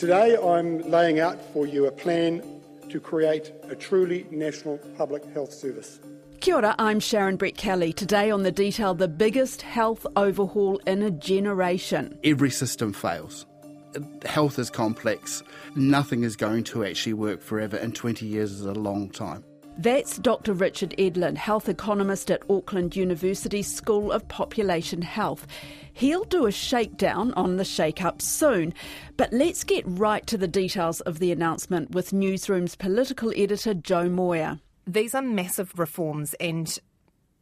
Today I'm laying out for you a plan to create a truly national public health service. Kia ora, I'm Sharon Brettkelly. Today on The Detail, the biggest health overhaul in a generation. Every system fails. Health is complex. Nothing is going to actually work forever, and 20 years is a long time. That's Dr. Richard Edlin, health economist at Auckland University School of Population Health. He'll do a shakedown on the shake up soon. But let's get right to the details of the announcement with Newsroom's political editor Jo Moir. These are massive reforms, and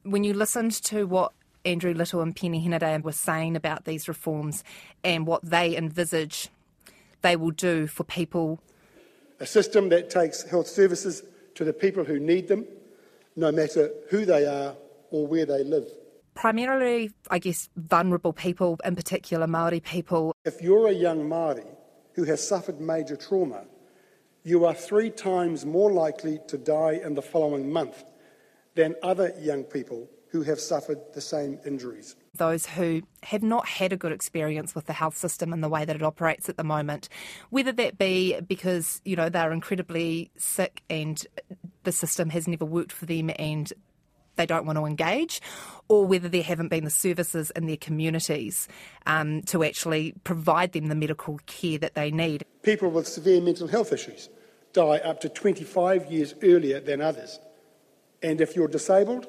when you listened to what Andrew Little and Peeni Henare were saying about these reforms and what they envisage they will do for people. A system that takes health services to the people who need them, no matter who they are or where they live. Primarily, I guess, vulnerable people, in particular Māori people. If you're a young Māori who has suffered major trauma, you are three times more likely to die in the following month than other young people who have suffered the same injuries. Those who have not had a good experience with the health system and the way that it operates at the moment, whether that be because, you know, they're incredibly sick and the system has never worked for them and they don't want to engage, or whether there haven't been the services in their communities um, to actually provide them the medical care that they need. People with severe mental health issues die up to 25 years earlier than others. And if you're disabled,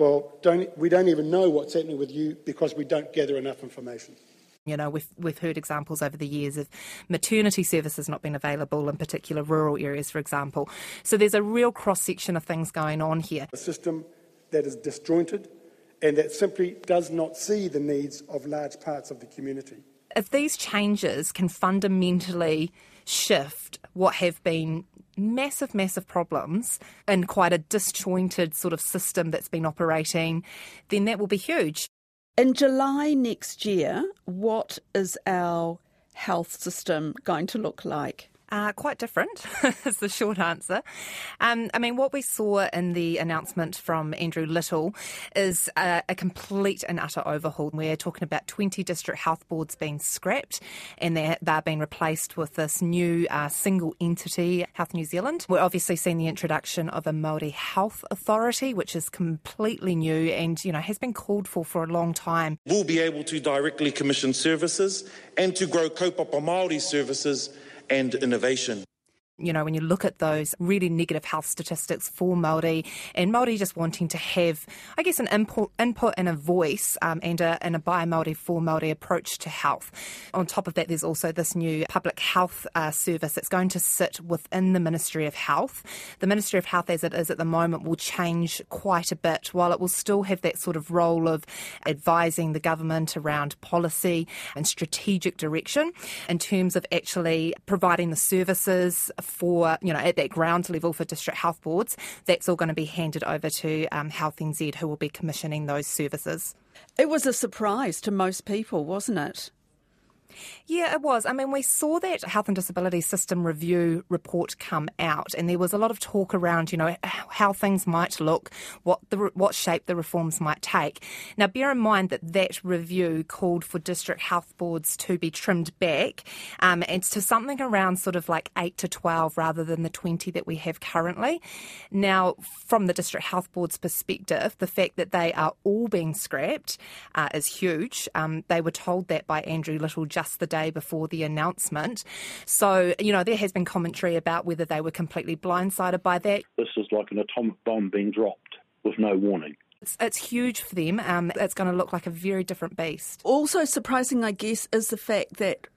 well, don't, we don't even know what's happening with you because we don't gather enough information. You know, we've, we've heard examples over the years of maternity services not being available in particular rural areas, for example. So there's a real cross section of things going on here. A system that is disjointed and that simply does not see the needs of large parts of the community. If these changes can fundamentally shift what have been massive, massive problems in quite a disjointed sort of system that's been operating, then that will be huge. In July next year, what is our health system going to look like? Uh, quite different, is the short answer. Um, I mean, what we saw in the announcement from Andrew Little is a, a, complete and utter overhaul. We're talking about 20 district health boards being scrapped and they're, they're being replaced with this new uh, single entity, Health New Zealand. We're obviously seeing the introduction of a Māori Health Authority, which is completely new and, you know, has been called for for a long time. We'll be able to directly commission services and to grow kaupapa Māori services and innovation you know, when you look at those really negative health statistics for Māori and Māori just wanting to have, I guess, an input, input and a voice um, and, a, and a by Māori for Māori approach to health. On top of that, there's also this new public health uh, service that's going to sit within the Ministry of Health. The Ministry of Health, as it is at the moment, will change quite a bit, while it will still have that sort of role of advising the government around policy and strategic direction in terms of actually providing the services for, you know, at that ground level for district health boards, that's all going to be handed over to um, Health NZ, who will be commissioning those services. It was a surprise to most people, wasn't it? Yeah, it was. I mean, we saw that Health and Disability System Review report come out, and there was a lot of talk around, you know, how things might look, what the what shape the reforms might take. Now, bear in mind that that review called for district health boards to be trimmed back, um, and to something around sort of like eight to twelve rather than the twenty that we have currently. Now, from the district health board's perspective, the fact that they are all being scrapped uh, is huge. Um, they were told that by Andrew Little just the day before the announcement. So, you know, there has been commentary about whether they were completely blindsided by that. This is like an atomic bomb being dropped with no warning. It's, it's, huge for them. Um, it's going to look like a very different beast. Also surprising, I guess, is the fact that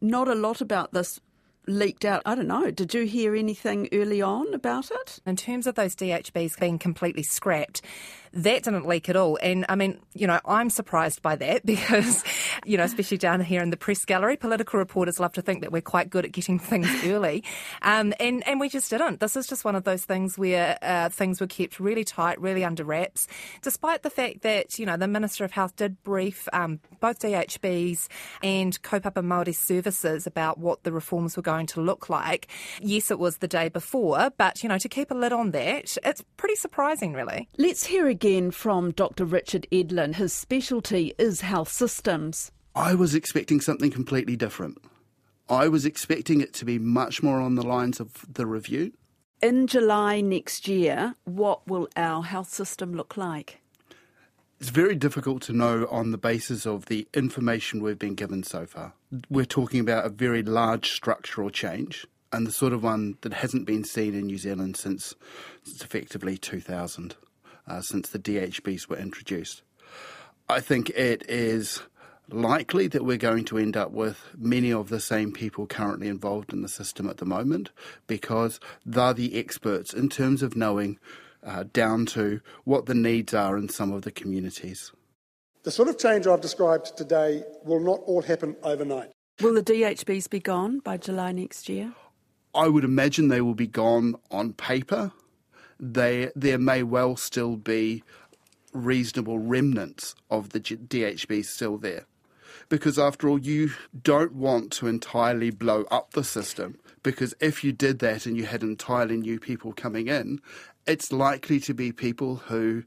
not a lot about this leaked out. I don't know. Did you hear anything early on about it? In terms of those DHBs being completely scrapped, that didn't leak at all. And I mean, you know, I'm surprised by that because, you know, especially down here in the press gallery, political reporters love to think that we're quite good at getting things early. Um, and, and we just didn't. This is just one of those things where uh, things were kept really tight, really under wraps, despite the fact that, you know, the Minister of Health did brief um, both DHBs and Kaupapa Māori services about what the reforms were going to look like. Yes, it was the day before, but, you know, to keep a lid on that, it's pretty surprising, really. Let's hear again from Dr. Richard Edlin. His specialty is health systems. I was expecting something completely different. I was expecting it to be much more on the lines of the review. In July next year, what will our health system look like? It's very difficult to know on the basis of the information we've been given so far. We're talking about a very large structural change and the sort of one that hasn't been seen in New Zealand since, since effectively 2000, uh, since the DHBs were introduced. I think it is likely that we're going to end up with many of the same people currently involved in the system at the moment because they're the experts in terms of knowing uh, down to what the needs are in some of the communities. The sort of change I've described today will not all happen overnight. Will the DHBs be gone by July next year? I would imagine they will be gone on paper. They, there may well still be reasonable remnants of the DHB still there. Because after all, you don't want to entirely blow up the system. Because if you did that and you had entirely new people coming in, it's likely to be people who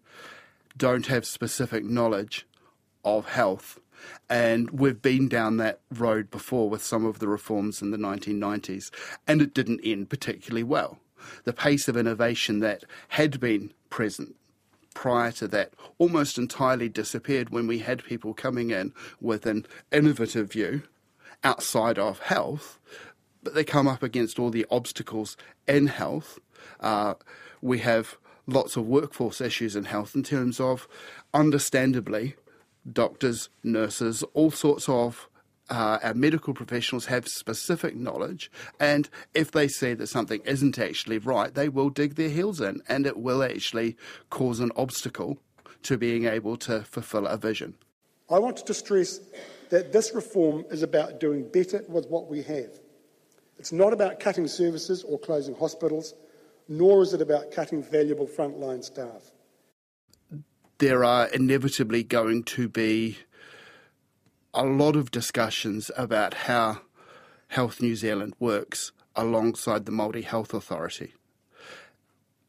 don't have specific knowledge of health. And we've been down that road before with some of the reforms in the 1990s, and it didn't end particularly well. The pace of innovation that had been present prior to that almost entirely disappeared when we had people coming in with an innovative view outside of health, but they come up against all the obstacles in health. Uh, we have lots of workforce issues in health in terms of, understandably, doctors, nurses, all sorts of uh, our medical professionals have specific knowledge, and if they see that something isn't actually right, they will dig their heels in, and it will actually cause an obstacle to being able to fulfil a vision. I want to stress that this reform is about doing better with what we have. It's not about cutting services or closing hospitals nor is it about cutting valuable frontline staff. There are inevitably going to be a lot of discussions about how Health New Zealand works alongside the Māori Health Authority.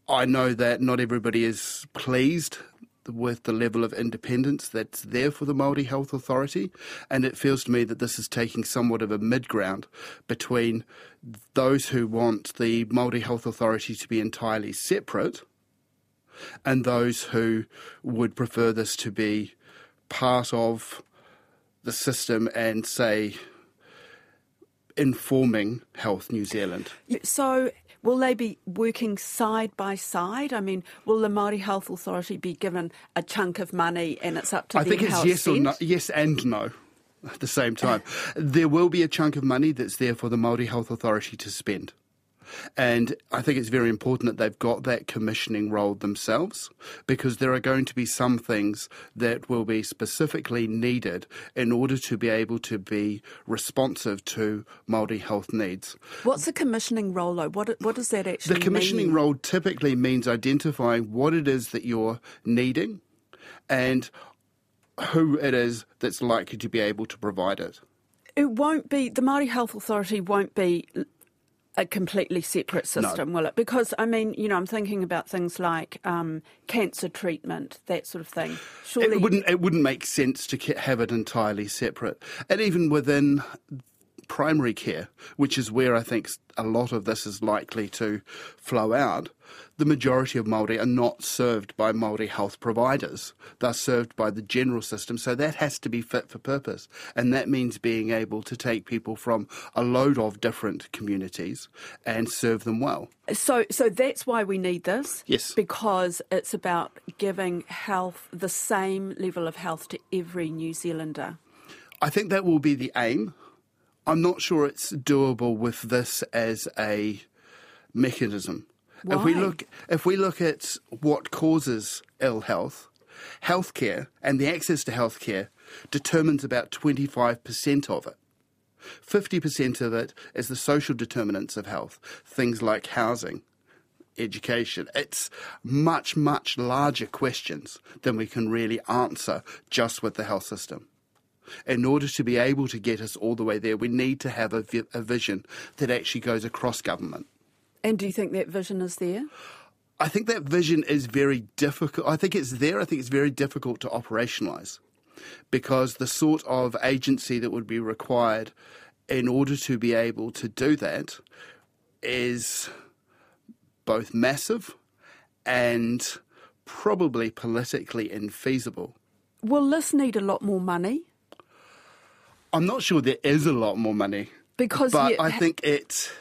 I know that not everybody is pleased with the level of independence that's there for the Māori Health Authority, and it feels to me that this is taking somewhat of a mid ground between those who want the Māori Health Authority to be entirely separate and those who would prefer this to be part of the system and say informing Health New Zealand. So Will they be working side by side? I mean, will the Māori Health Authority be given a chunk of money and it's up to I them I think it's yes it's or no, yes and no at the same time. there will be a chunk of money that's there for the Māori Health Authority to spend. And I think it's very important that they've got that commissioning role themselves because there are going to be some things that will be specifically needed in order to be able to be responsive to Māori health needs. What's the commissioning role though? What, what does that actually The commissioning mean? role typically means identifying what it is that you're needing and who it is that's likely to be able to provide it. It won't be, the Māori Health Authority won't be a completely separate system, no. will it? Because I mean, you know, I'm thinking about things like um, cancer treatment, that sort of thing. Surely, it wouldn't it wouldn't make sense to have it entirely separate, and even within primary care, which is where I think a lot of this is likely to flow out the majority of Māori are not served by Māori health providers. They're served by the general system, so that has to be fit for purpose. And that means being able to take people from a load of different communities and serve them well. So, so that's why we need this? Yes. Because it's about giving health, the same level of health to every New Zealander. I think that will be the aim. I'm not sure it's doable with this as a mechanism. Why? If we look, if we look at what causes ill health, healthcare and the access to healthcare determines about 25% of it. 50% of it is the social determinants of health, things like housing, education. It's much, much larger questions than we can really answer just with the health system. In order to be able to get us all the way there, we need to have a, vi- a vision that actually goes across government. And do you think that vision is there? I think that vision is very difficult. I think it's there. I think it's very difficult to operationalise because the sort of agency that would be required in order to be able to do that is both massive and probably politically infeasible. Will this need a lot more money? I'm not sure there is a lot more money. Because but you- I think it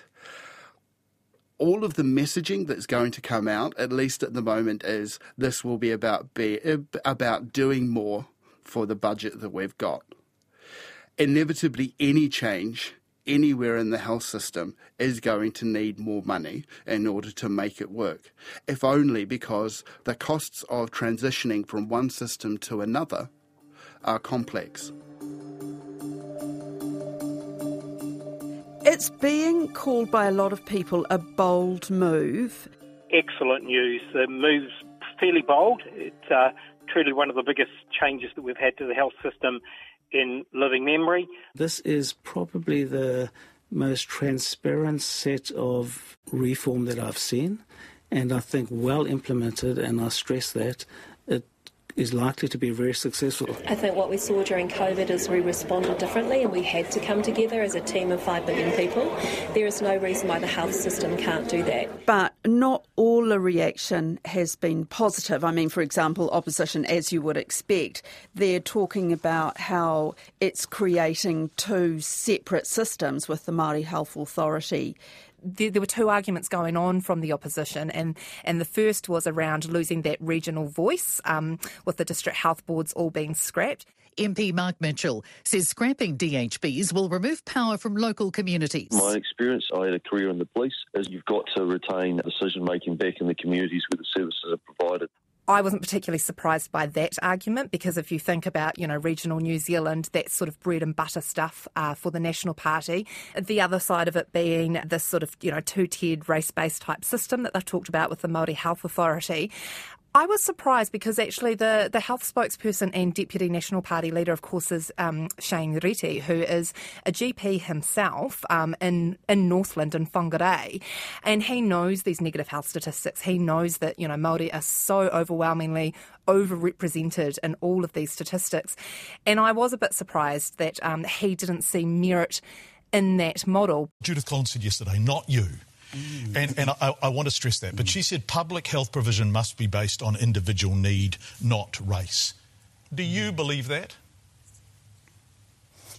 all of the messaging that's going to come out, at least at the moment, is this will be about be about doing more for the budget that we've got. Inevitably, any change anywhere in the health system is going to need more money in order to make it work. If only because the costs of transitioning from one system to another are complex. It's being called by a lot of people a bold move. excellent news. The move's fairly bold. It's uh, truly one of the biggest changes that we've had to the health system in living memory. This is probably the most transparent set of reform that I've seen, and I think well implemented, and I stress that it is likely to be very successful. I think what we saw during COVID is we responded differently and we had to come together as a team of 5 million people. There is no reason why the health system can't do that. But not all the reaction has been positive. I mean, for example, opposition, as you would expect, they're talking about how it's creating two separate systems with the Māori Health Authority. There, there were two arguments going on from the opposition, and, and the first was around losing that regional voice, um, with the district health boards all being scrapped. MP Mark Mitchell says scrapping DHBs will remove power from local communities. My experience, I had a career in the police, is you've got to retain decision making back in the communities where the services are provided. I wasn't particularly surprised by that argument because if you think about, you know, regional New Zealand, that's sort of bread and butter stuff uh, for the National Party. The other side of it being this sort of, you know, two-tiered race-based type system that they've talked about with the Māori Health Authority. I was surprised because actually the, the health spokesperson and Deputy National Party leader, of course, is um, Shane Reti, who is a GP himself um, in, in Northland in Whangarei. And he knows these negative health statistics. He knows that, you know, Māori are so overwhelmingly overrepresented in all of these statistics. And I was a bit surprised that um, he didn't see merit in that model. Judith Collins said yesterday, not you. Mm. And, and I, I want to stress that. But mm. she said public health provision must be based on individual need, not race. Do you mm. believe that?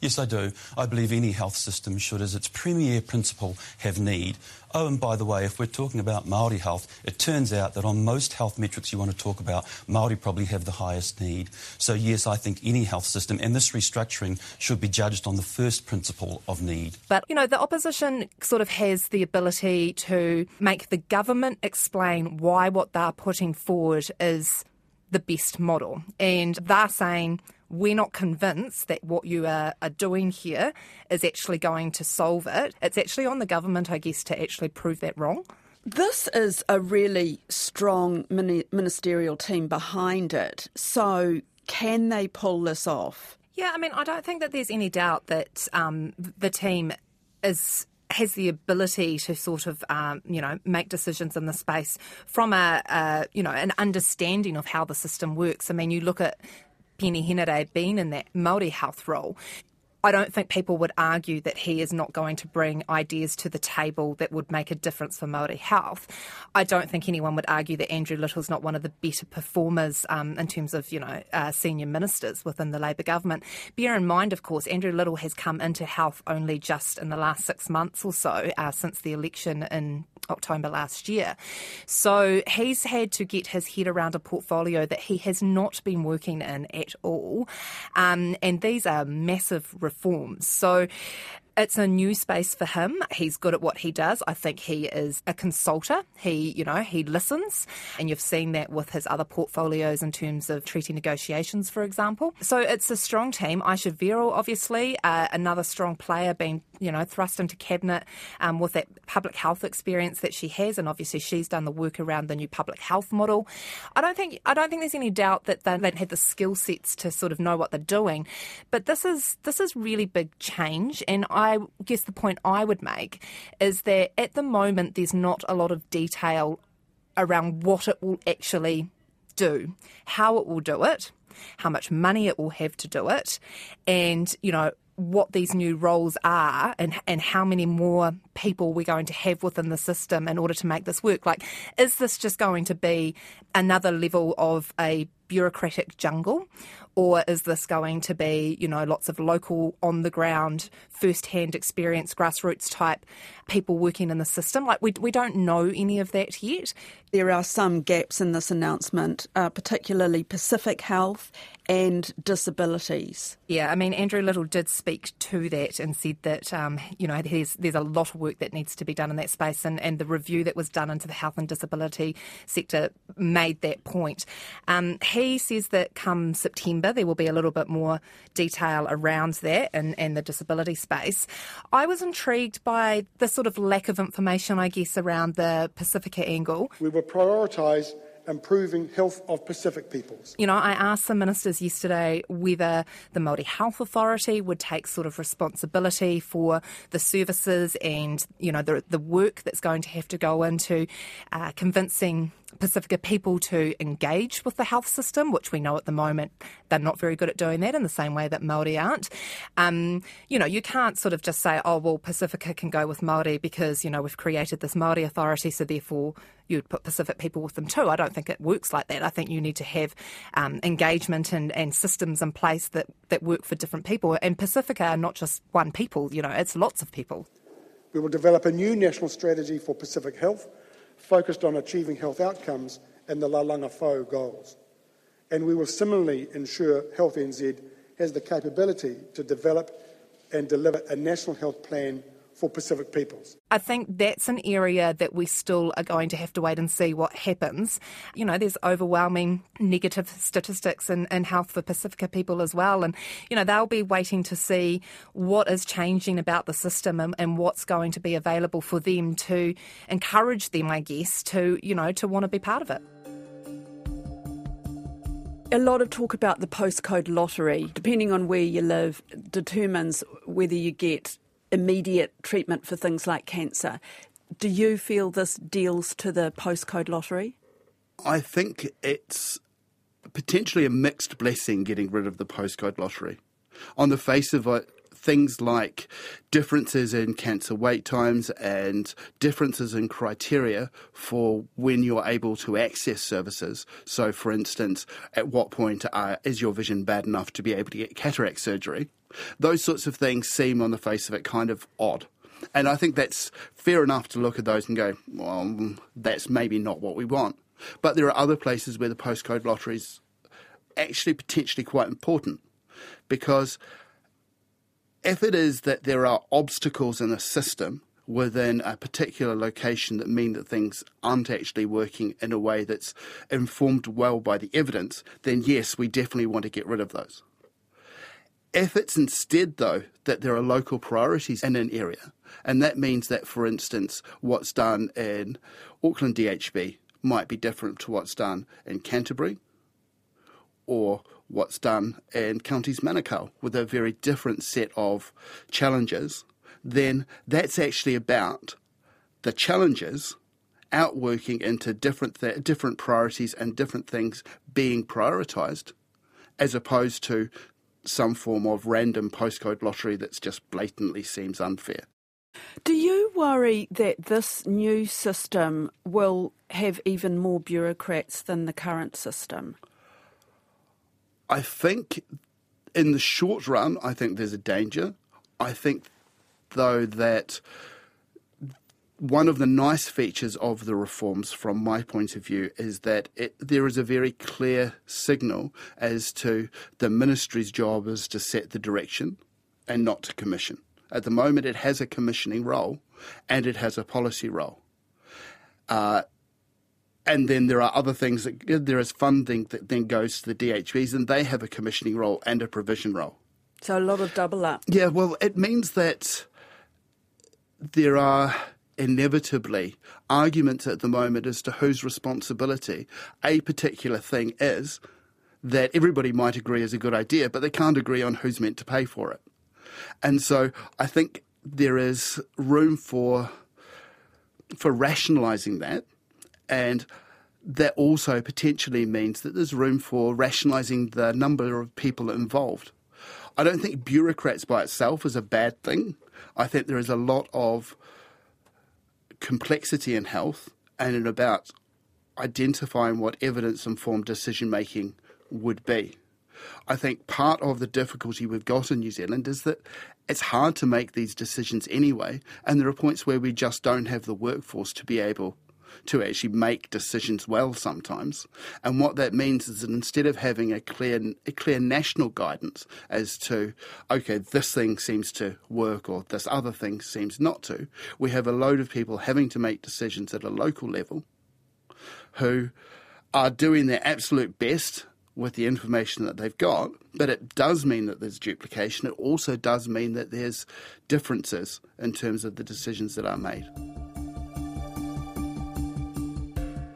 Yes, I do. I believe any health system should, as its premier principle, have need. Oh, and by the way, if we're talking about Māori health, it turns out that on most health metrics you want to talk about, Māori probably have the highest need. So yes, I think any health system, and this restructuring, should be judged on the first principle of need. But, you know, the opposition sort of has the ability to make the government explain why what they're putting forward is the best model. And they're saying, we're not convinced that what you are, are, doing here is actually going to solve it. It's actually on the government, I guess, to actually prove that wrong. This is a really strong mini- ministerial team behind it. So, can they pull this off? Yeah, I mean, I don't think that there's any doubt that um, the team is has the ability to sort of, um, you know, make decisions in the space from a, a, you know, an understanding of how the system works. I mean, you look at Peeni Henare being in that Māori health role, I don't think people would argue that he is not going to bring ideas to the table that would make a difference for Māori health. I don't think anyone would argue that Andrew Little's not one of the better performers um, in terms of, you know, uh, senior ministers within the Labour government. Bear in mind, of course, Andrew Little has come into health only just in the last six months or so uh, since the election in October last year. So he's had to get his head around a portfolio that he has not been working in at all. Um, and these are massive reforms. So it's a new space for him. He's good at what he does. I think he is a consulter. He, you know, he listens. And you've seen that with his other portfolios in terms of treaty negotiations, for example. So it's a strong team. Ayesha Verrall, obviously, uh, another strong player being, you know, thrust into cabinet um, with that public health experience that she has. And obviously she's done the work around the new public health model. I don't think, I don't think there's any doubt that they, they've had the skill sets to sort of know what they're doing. But this is, this is really big change. And I I guess the point I would make is that at the moment there's not a lot of detail around what it will actually do, how it will do it, how much money it will have to do it, and you know what these new roles are and and how many more people we're going to have within the system in order to make this work. Like, is this just going to be another level of a bureaucratic jungle? Or is this going to be, you know, lots of local, on the ground, first hand experience, grassroots type people working in the system? Like, we, we don't know any of that yet. There are some gaps in this announcement, uh, particularly Pacific Health and disabilities. Yeah, I mean, Andrew Little did speak to that and said that, um, you know, there's, there's a lot of work that needs to be done in that space, and, and the review that was done into the health and disability sector made that point. Um, he says that come September, there will be a little bit more detail around that and, and the disability space. I was intrigued by the sort of lack of information, I guess, around the Pacifica angle. We will prioritise improving health of Pacific peoples. You know, I asked the ministers yesterday whether the Māori Health Authority would take sort of responsibility for the services and, you know, the, the work that's going to have to go into uh, convincing Pacifica people to engage with the health system, which we know at the moment they're not very good at doing that in the same way that Māori aren't. Um, you know, you can't sort of just say, oh, well, Pacifica can go with Māori because, you know, we've created this Māori authority, so therefore you'd put Pacific people with them too. I don't think it works like that. I think you need to have um, engagement and, and systems in place that, that work for different people. And Pacifica are not just one people, you know, it's lots of people. We will develop a new national strategy for Pacific health focused on achieving health outcomes and the Lalanga Fou goals. And we will similarly ensure Health NZ has the capability to develop and deliver a national health plan for Pacific peoples. I think that's an area that we still are going to have to wait and see what happens. You know, there's overwhelming negative statistics in, in health for Pacifica people as well. And, you know, they'll be waiting to see what is changing about the system and, and what's going to be available for them to encourage them, I guess, to, you know, to want to be part of it. A lot of talk about the postcode lottery, depending on where you live, determines whether you get immediate treatment for things like cancer. Do you feel this deals to the postcode lottery? I think it's potentially a mixed blessing getting rid of the postcode lottery. On the face of it, things like differences in cancer wait times and differences in criteria for when you're able to access services. So, for instance, at what point uh, is your vision bad enough to be able to get cataract surgery? Those sorts of things seem, on the face of it, kind of odd. And I think that's fair enough to look at those and go, well, that's maybe not what we want. But there are other places where the postcode lottery is actually potentially quite important because if it is that there are obstacles in a system within a particular location that mean that things aren't actually working in a way that's informed well by the evidence, then yes, we definitely want to get rid of those. It's instead, though, that there are local priorities in an area, and that means that, for instance, what's done in Auckland DHB might be different to what's done in Canterbury or what's done in counties Manukau with a very different set of challenges, then that's actually about the challenges outworking into different th- different priorities and different things being prioritised, as opposed to some form of random postcode lottery that just blatantly seems unfair. Do you worry that this new system will have even more bureaucrats than the current system? I think in the short run, I think there's a danger. I think, though, that one of the nice features of the reforms, from my point of view, is that it, there is a very clear signal as to the ministry's job is to set the direction and not to commission. At the moment, it has a commissioning role and it has a policy role. Uh, and then there are other things that there is funding that then goes to the DHBs, and they have a commissioning role and a provision role. So a lot of double up. Yeah, well, it means that there are inevitably arguments at the moment as to whose responsibility a particular thing is that everybody might agree is a good idea, but they can't agree on who's meant to pay for it. And so I think there is room for for rationalising that, and that also potentially means that there's room for rationalising the number of people involved. I don't think bureaucrats by itself is a bad thing. I think there is a lot of complexity in health and in about identifying what evidence informed decision making would be. I think part of the difficulty we've got in New Zealand is that it's hard to make these decisions anyway, and there are points where we just don't have the workforce to be able to actually make decisions well sometimes. And what that means is that instead of having a clear, a clear national guidance as to, okay, this thing seems to work or this other thing seems not to, we have a load of people having to make decisions at a local level who are doing their absolute best with the information that they've got, but it does mean that there's duplication. It also does mean that there's differences in terms of the decisions that are made.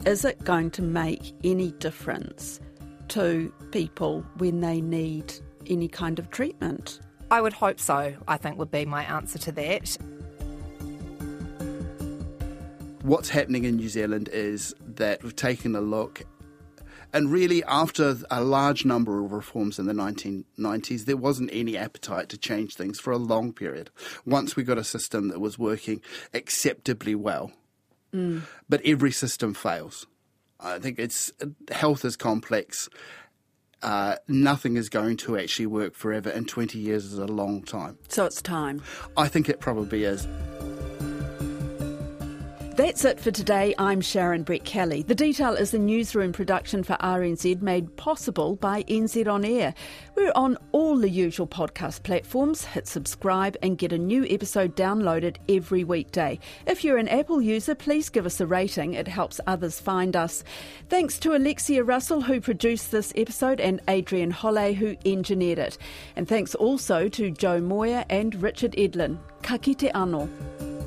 Is it going to make any difference to people when they need any kind of treatment? I would hope so, I think would be my answer to that. What's happening in New Zealand is that we've taken a look and really, after a large number of reforms in the 1990s, there wasn't any appetite to change things for a long period. Once we got a system that was working acceptably well, mm. but every system fails. I think it's health is complex. Uh, nothing is going to actually work forever, and 20 years is a long time. So it's time. I think it probably is. That's it for today. I'm Sharon Brettkelly. The detail is a newsroom production for RNZ made possible by NZ On Air. We're on all the usual podcast platforms. Hit subscribe and get a new episode downloaded every weekday. If you're an Apple user, please give us a rating. It helps others find us. Thanks to Alexia Russell, who produced this episode, and Adrian Holle, who engineered it. And thanks also to Jo Moir and Richard Edlin. Ka kite anō.